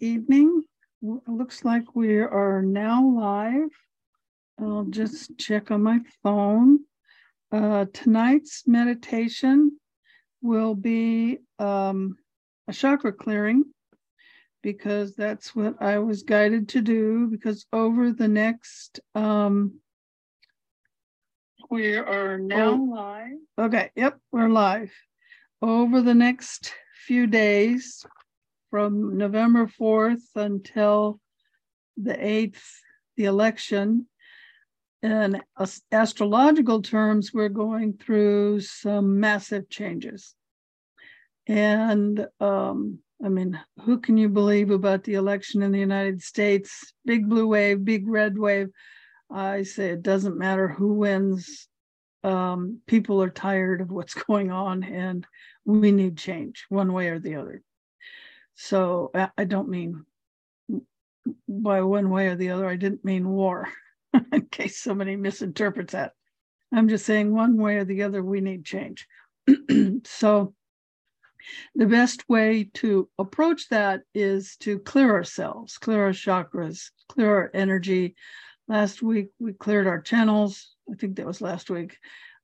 Hello, everyone, and good evening. It looks like we are now live. I'll just check on my phone. Uh, tonight's meditation will be um, a chakra clearing because that's what I was guided to do. Because over the next, um, we are now oh, live. Okay, yep, we're live. Over the next few days from November 4th until the 8th, the election. In astrological terms, we're going through some massive changes. And um, I mean, who can you believe about the election in the United States? Big blue wave, big red wave. I say it doesn't matter who wins. Um, people are tired of what's going on, and we need change one way or the other. So I don't mean by one way or the other, I didn't mean war, in case somebody misinterprets that. I'm just saying one way or the other, we need change. so the best way to approach that is to clear ourselves, clear our chakras, clear our energy. Last week we cleared our channels. I think that was last week.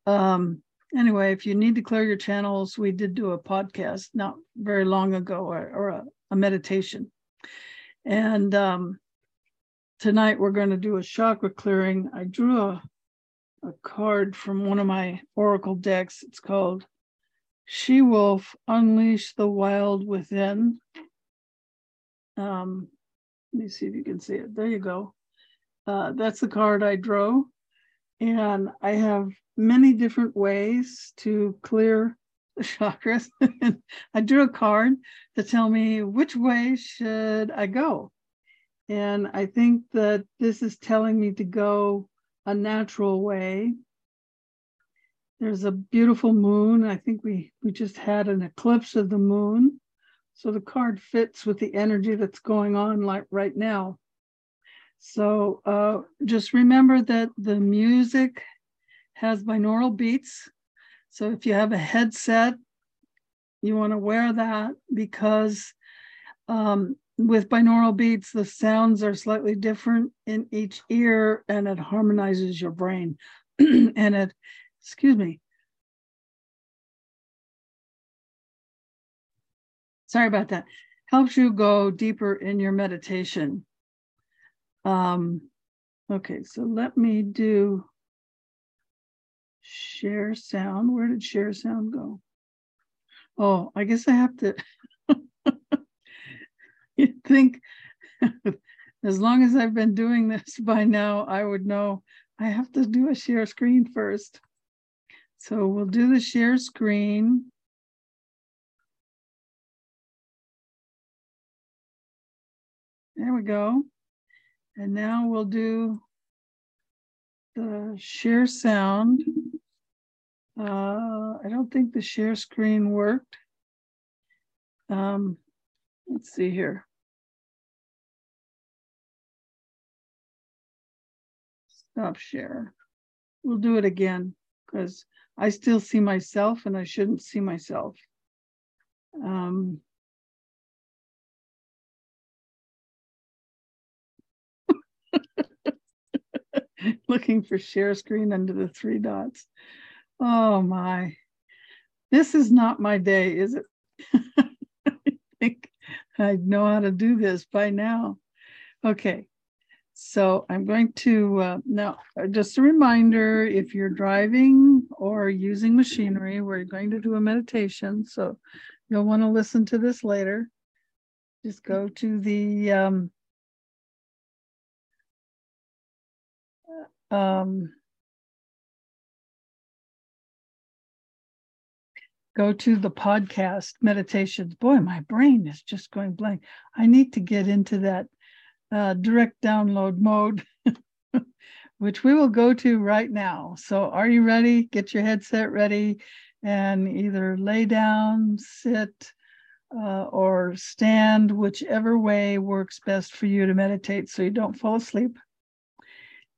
Um, anyway, if you need to clear your channels, we did do a podcast not very long ago or, or a, a, meditation. And um, tonight we're going to do a chakra clearing. I drew a, a card from one of my oracle decks. It's called She Wolf Unleash the Wild Within. Um, let me see if you can see it. There you go. Uh, that's the card I drew. And I have many different ways to clear the chakras. I drew a card to tell me which way should I go. And I think that this is telling me to go a natural way. There's a beautiful moon. I think we we just had an eclipse of the moon. So the card fits with the energy that's going on like right now. So uh, just remember that the music has binaural beats. So if you have a headset, you want to wear that because um, with binaural beats, the sounds are slightly different in each ear and it harmonizes your brain. and it, excuse me. Sorry about that. Helps you go deeper in your meditation. Um, okay, so let me do Share sound. Where did share sound go? Oh, I guess I have to. you think as long as I've been doing this by now, I would know I have to do a share screen first. So we'll do the share screen. There we go. And now we'll do the share sound. Uh, I don't think the share screen worked. Um, let's see here. Stop share. We'll do it again because I still see myself and I shouldn't see myself. Um, looking for share screen under the three dots. Oh my. This is not my day, is it? I think I know how to do this by now. Okay. So I'm going to uh, now, uh, just a reminder if you're driving or using machinery, we're going to do a meditation. So you'll want to listen to this later. Just go to the um, um, go to the podcast meditations. Boy, my brain is just going blank. I need to get into that uh, direct download mode, which we will go to right now. So, are you ready? Get your headset ready and either lay down, sit, uh, or stand, whichever way works best for you to meditate so you don't fall asleep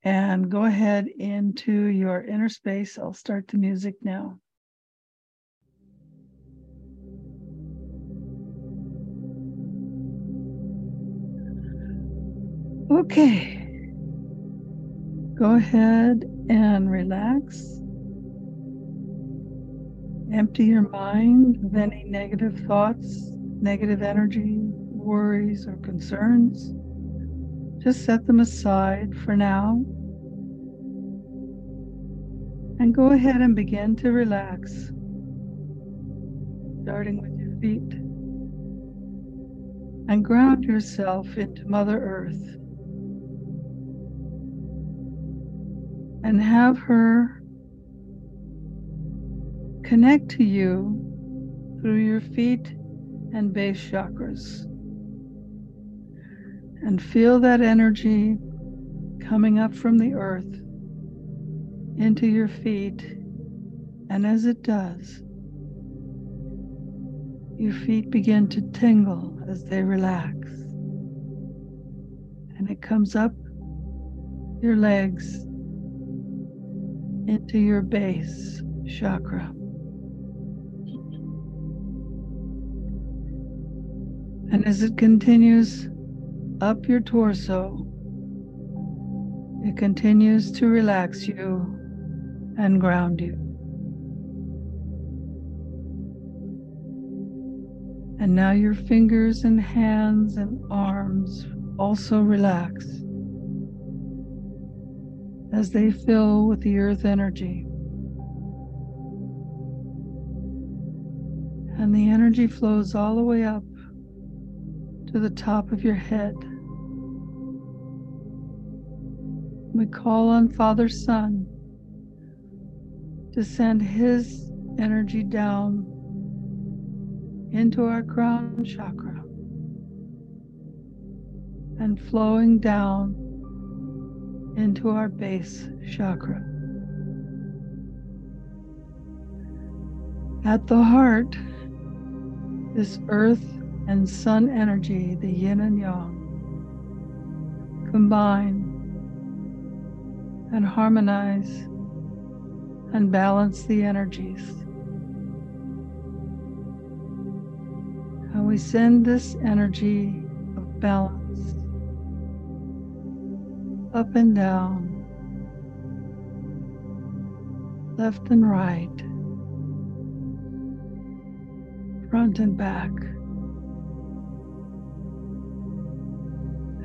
and go ahead into your inner space. I'll start the music now. Okay. Go ahead and relax. Empty your mind of any negative thoughts, negative energy, worries, or concerns. Just set them aside for now. And go ahead and begin to relax, starting with your feet. And ground yourself into Mother Earth. And have her connect to you through your feet and base chakras. And feel that energy coming up from the earth into your feet. And as it does, your feet begin to tingle as they relax. And it comes up your legs into your base chakra. And as it continues up your torso, it continues to relax you and ground you. And now your fingers and hands and arms also relax as they fill with the earth energy. And the energy flows all the way up to the top of your head. We call on Father Sun to send his energy down into our crown chakra and flowing down into our base chakra. At the heart, this earth and sun energy, the yin and yang, combine and harmonize and balance the energies. And we send this energy of balance up and down, left and right, front and back,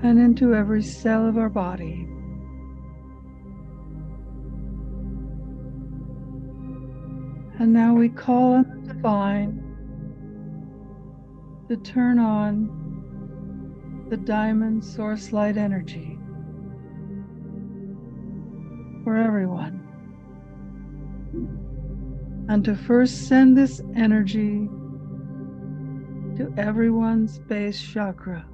and into every cell of our body. And now we call on the divine to turn on the diamond source light energy for everyone. And to first send this energy to everyone's base chakra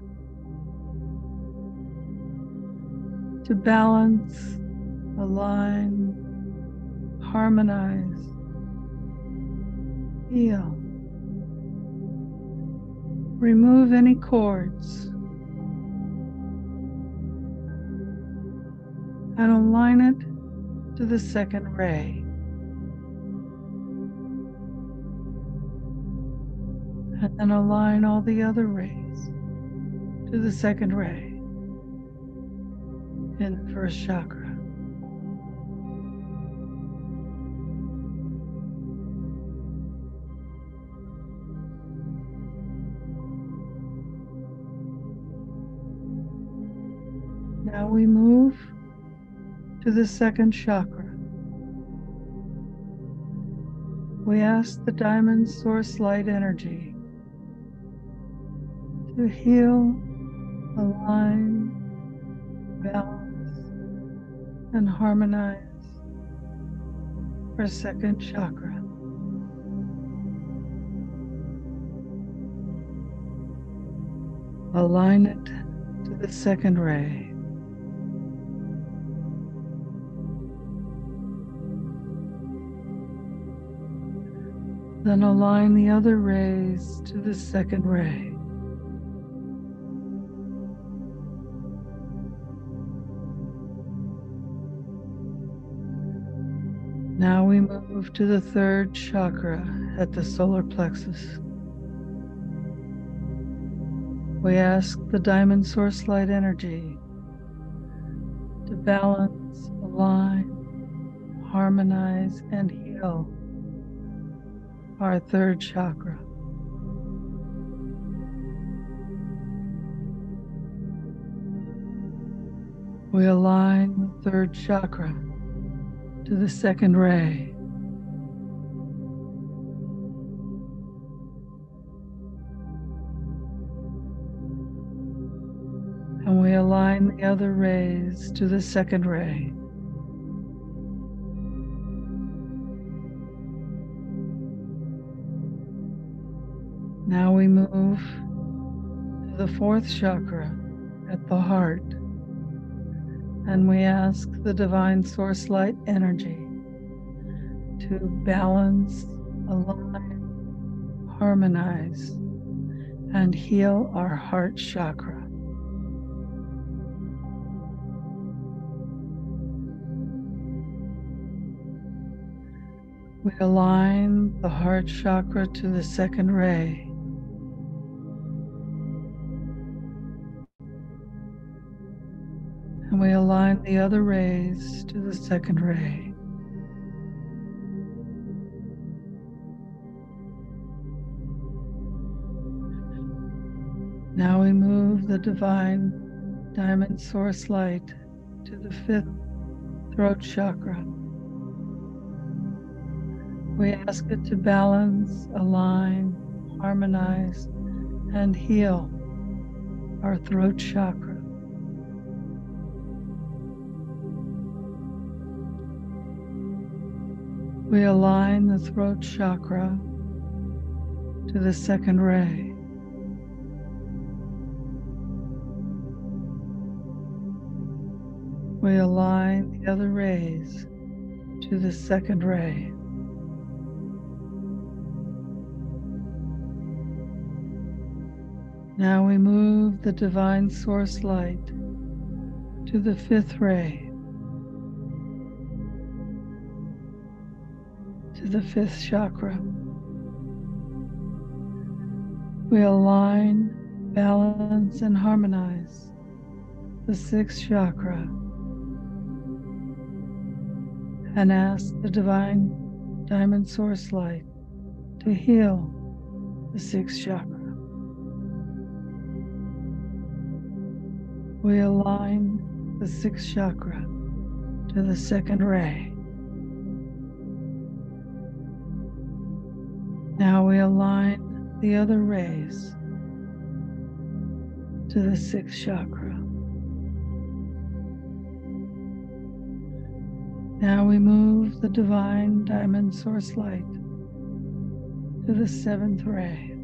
to balance, align, harmonize, Heal. Remove any cords and align it to the second ray. And then align all the other rays to the second ray in the first chakra. Now we move to the second chakra. We ask the diamond source light energy to heal, align, balance, and harmonize our second chakra. Align it to the second ray. Then align the other rays to the second ray. Now we move to the third chakra at the solar plexus. We ask the diamond source light energy to balance, align, harmonize, and heal our third chakra. We align the third chakra to the second ray. And we align the other rays to the second ray. Now we move to the fourth chakra at the heart. And we ask the divine source light energy to balance, align, harmonize, and heal our heart chakra. We align the heart chakra to the second ray. And we align the other rays to the second ray. Now we move the divine diamond source light to the fifth throat chakra. We ask it to balance, align, harmonize, and heal our throat chakra. We align the throat chakra to the second ray. We align the other rays to the second ray. Now we move the divine source light to the fifth ray. The fifth chakra. We align, balance, and harmonize the sixth chakra and ask the divine diamond source light to heal the sixth chakra. We align the sixth chakra to the second ray. We align the other rays to the sixth chakra. Now we move the divine diamond source light to the seventh ray,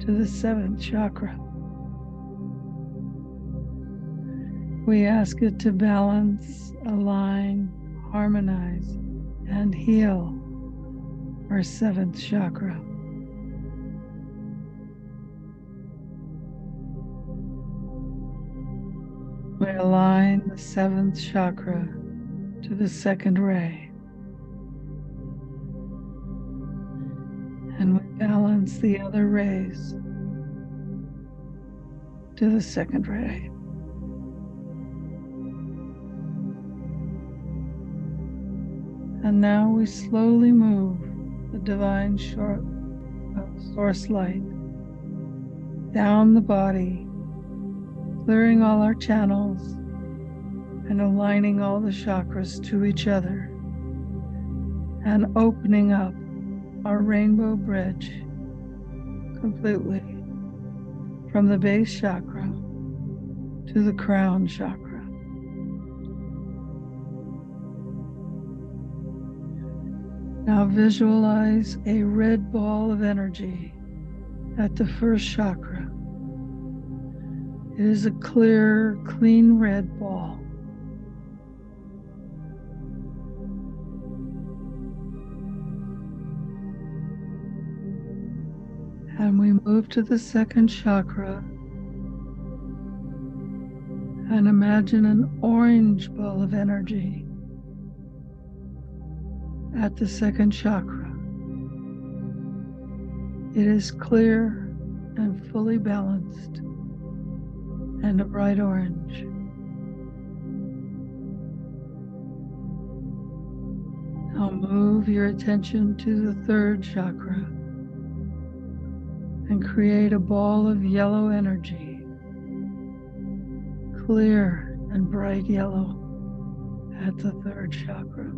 to the seventh chakra. We ask it to balance, align, harmonize, and heal our seventh chakra. We align the seventh chakra to the second ray. And we balance the other rays to the second ray. And now we slowly move the divine short, uh, source light down the body, clearing all our channels and aligning all the chakras to each other and opening up our rainbow bridge completely from the base chakra to the crown chakra. Now visualize a red ball of energy at the first chakra. It is a clear, clean red ball. And we move to the second chakra and imagine an orange ball of energy at the second chakra. It is clear and fully balanced and a bright orange. Now move your attention to the third chakra and create a ball of yellow energy, clear and bright yellow at the third chakra.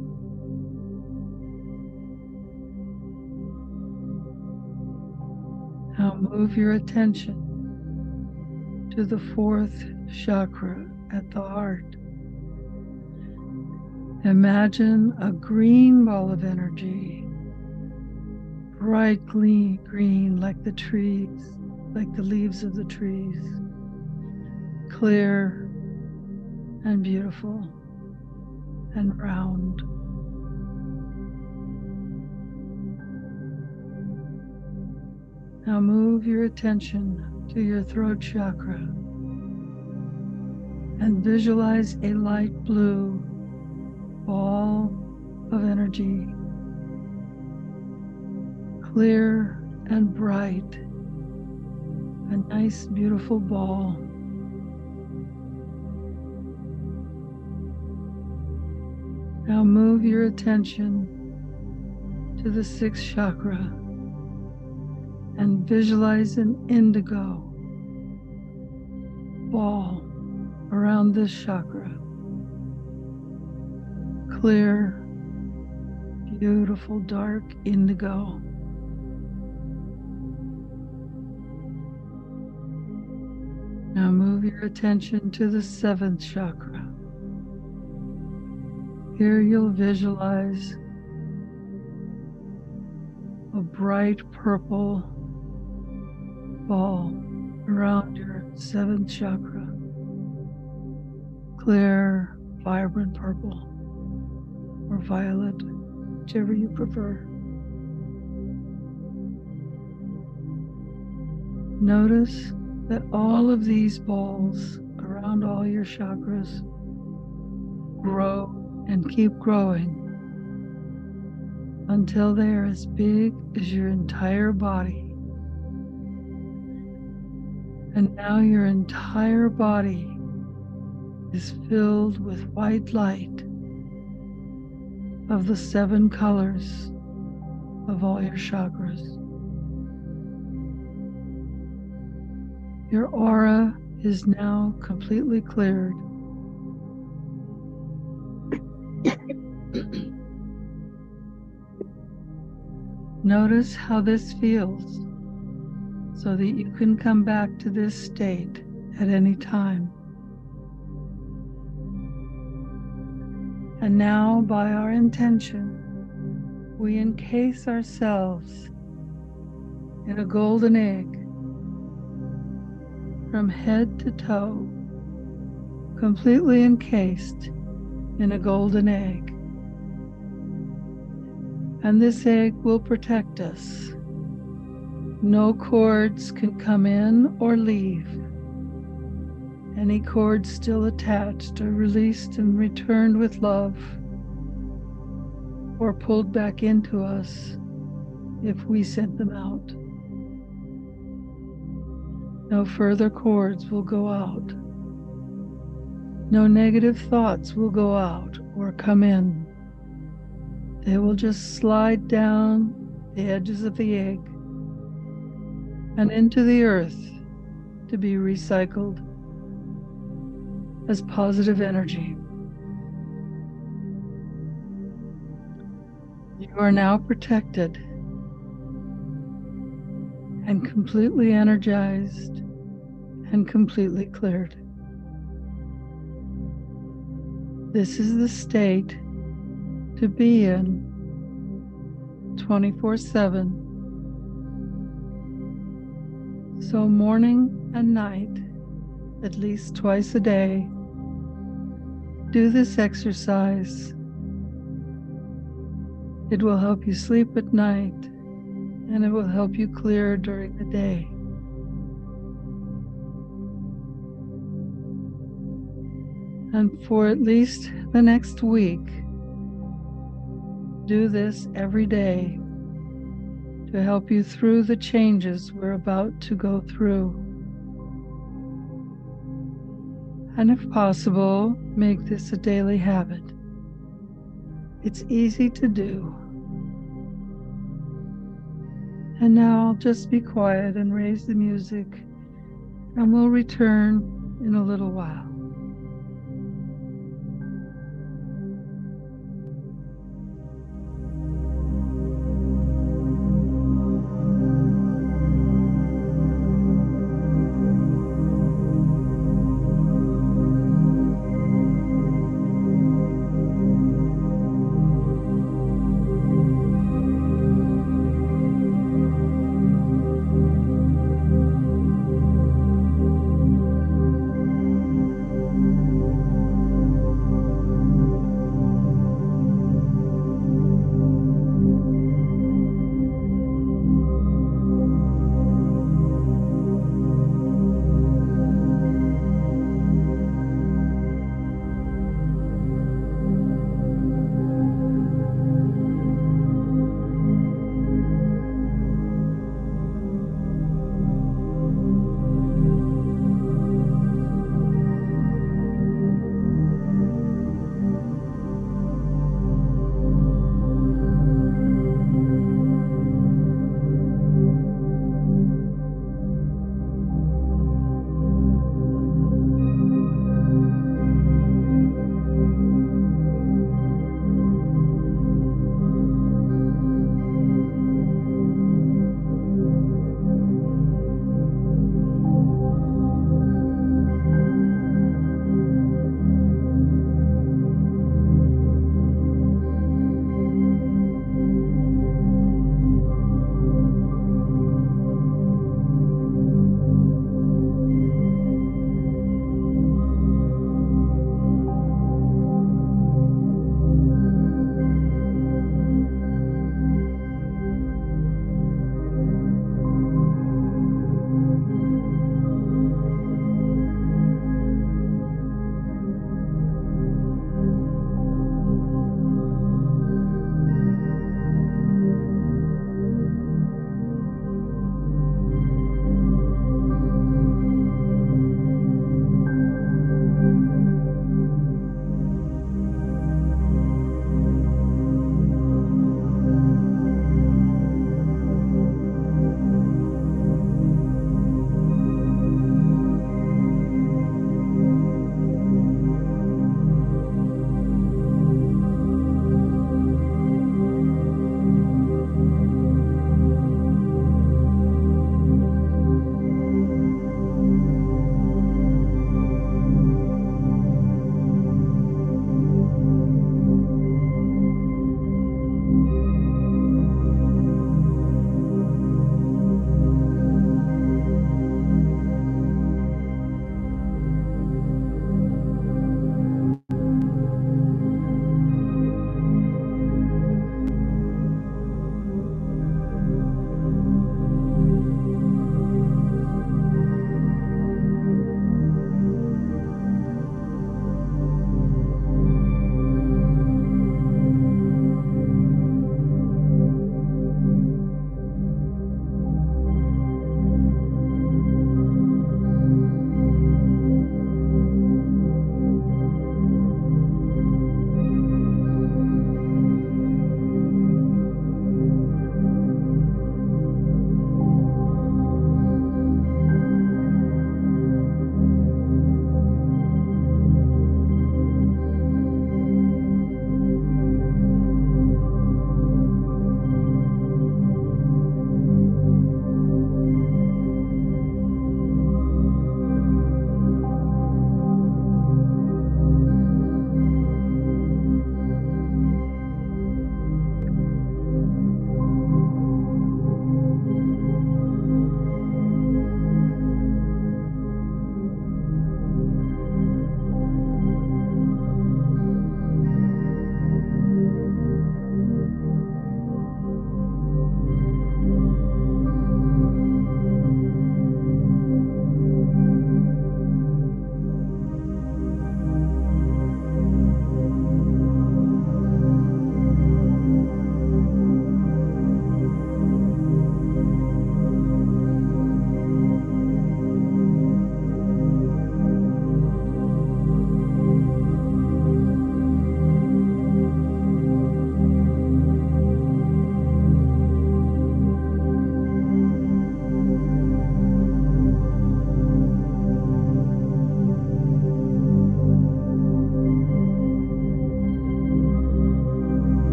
Move your attention to the fourth chakra at the heart. Imagine a green ball of energy, bright green, green like the trees, like the leaves of the trees, clear and beautiful and round. Now move your attention to your throat chakra and visualize a light blue ball of energy, clear and bright, a nice, beautiful ball. Now move your attention to the sixth chakra and visualize an indigo ball around this chakra. Clear, beautiful, dark indigo. Now move your attention to the seventh chakra. Here you'll visualize a bright purple ball around your seventh chakra. Clear, vibrant purple or violet, whichever you prefer. Notice that all of these balls around all your chakras grow and keep growing until they are as big as your entire body. And now your entire body is filled with white light of the seven colors of all your chakras. Your aura is now completely cleared. Notice how this feels so that you can come back to this state at any time. And now, by our intention, we encase ourselves in a golden egg from head to toe, completely encased in a golden egg. And this egg will protect us. No cords can come in or leave any cords still attached are released and returned with love or pulled back into us if we sent them out. No further cords will go out. No negative thoughts will go out or come in. They will just slide down the edges of the egg and into the earth to be recycled as positive energy. You are now protected and completely energized and completely cleared. This is the state to be in 24 7. So, morning and night, at least twice a day, do this exercise. It will help you sleep at night and it will help you clear during the day. And for at least the next week, do this every day to help you through the changes we're about to go through. and if possible, make this a daily habit. It's easy to do. And now I'll just be quiet and raise the music, and we'll return in a little while.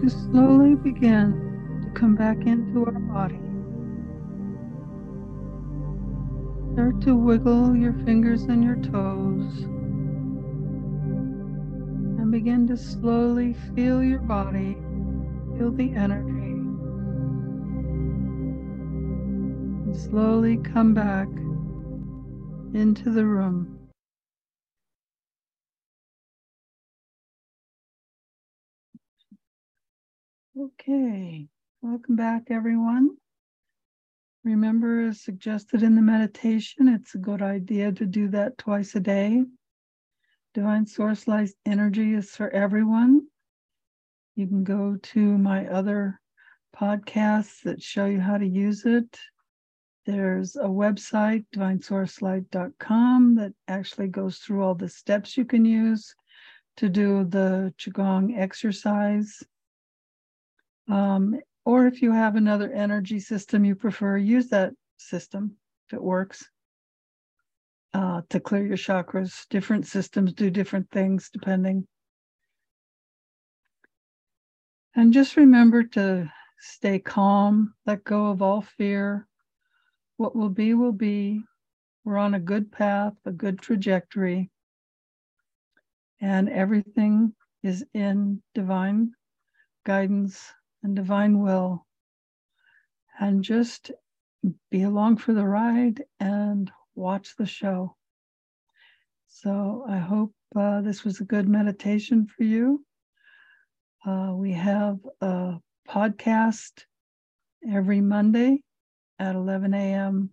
To slowly begin to come back into our body. Start to wiggle your fingers and your toes. And begin to slowly feel your body, feel the energy. And slowly come back into the room. Okay, welcome back, everyone. Remember, as suggested in the meditation, it's a good idea to do that twice a day. Diamond Source Light Energy is for everyone. You can go to my other podcasts that show you how to use it. There's a website, diamondsourcelight.com, that actually goes through all the steps you can use to do the Qigong exercise. Um, or if you have another energy system you prefer, use that system if it works uh, to clear your chakras. Different systems do different things depending. And just remember to stay calm, let go of all fear. What will be, will be. We're on a good path, a good trajectory, and everything is in divine guidance and divine will. And just be along for the ride and watch the show. So I hope uh, this was a good meditation for you. Uh, we have a podcast every Monday at 11 a.m.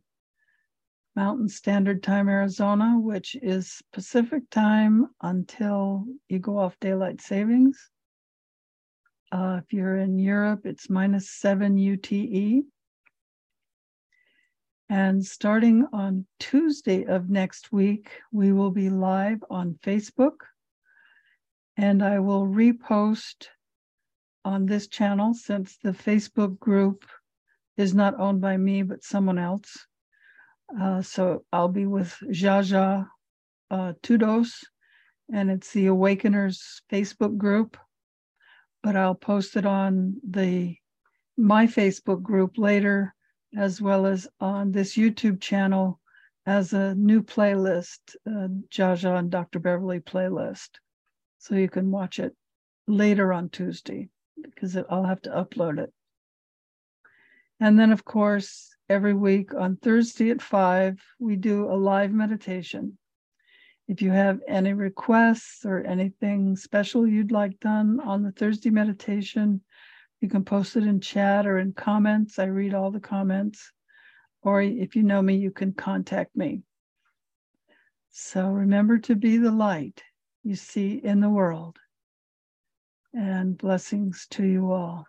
Mountain Standard Time, Arizona, which is Pacific time until you go off daylight savings. Uh, if you're in Europe, it's minus 7 UTC. And starting on Tuesday of next week, we will be live on Facebook. And I will repost on this channel since the Facebook group is not owned by me, but someone else. Uh, so I'll be with Jaja uh, Tudos, and it's the Awakeners Facebook group but I'll post it on the my Facebook group later, as well as on this YouTube channel as a new playlist, uh, Jaja and Dr. Beverly playlist. So you can watch it later on Tuesday because it, I'll have to upload it. And then, of course, every week on Thursday at five, we do a live meditation. If you have any requests or anything special you'd like done on the Thursday meditation, you can post it in chat or in comments. I read all the comments. Or if you know me, you can contact me. So remember to be the light you see in the world. And blessings to you all.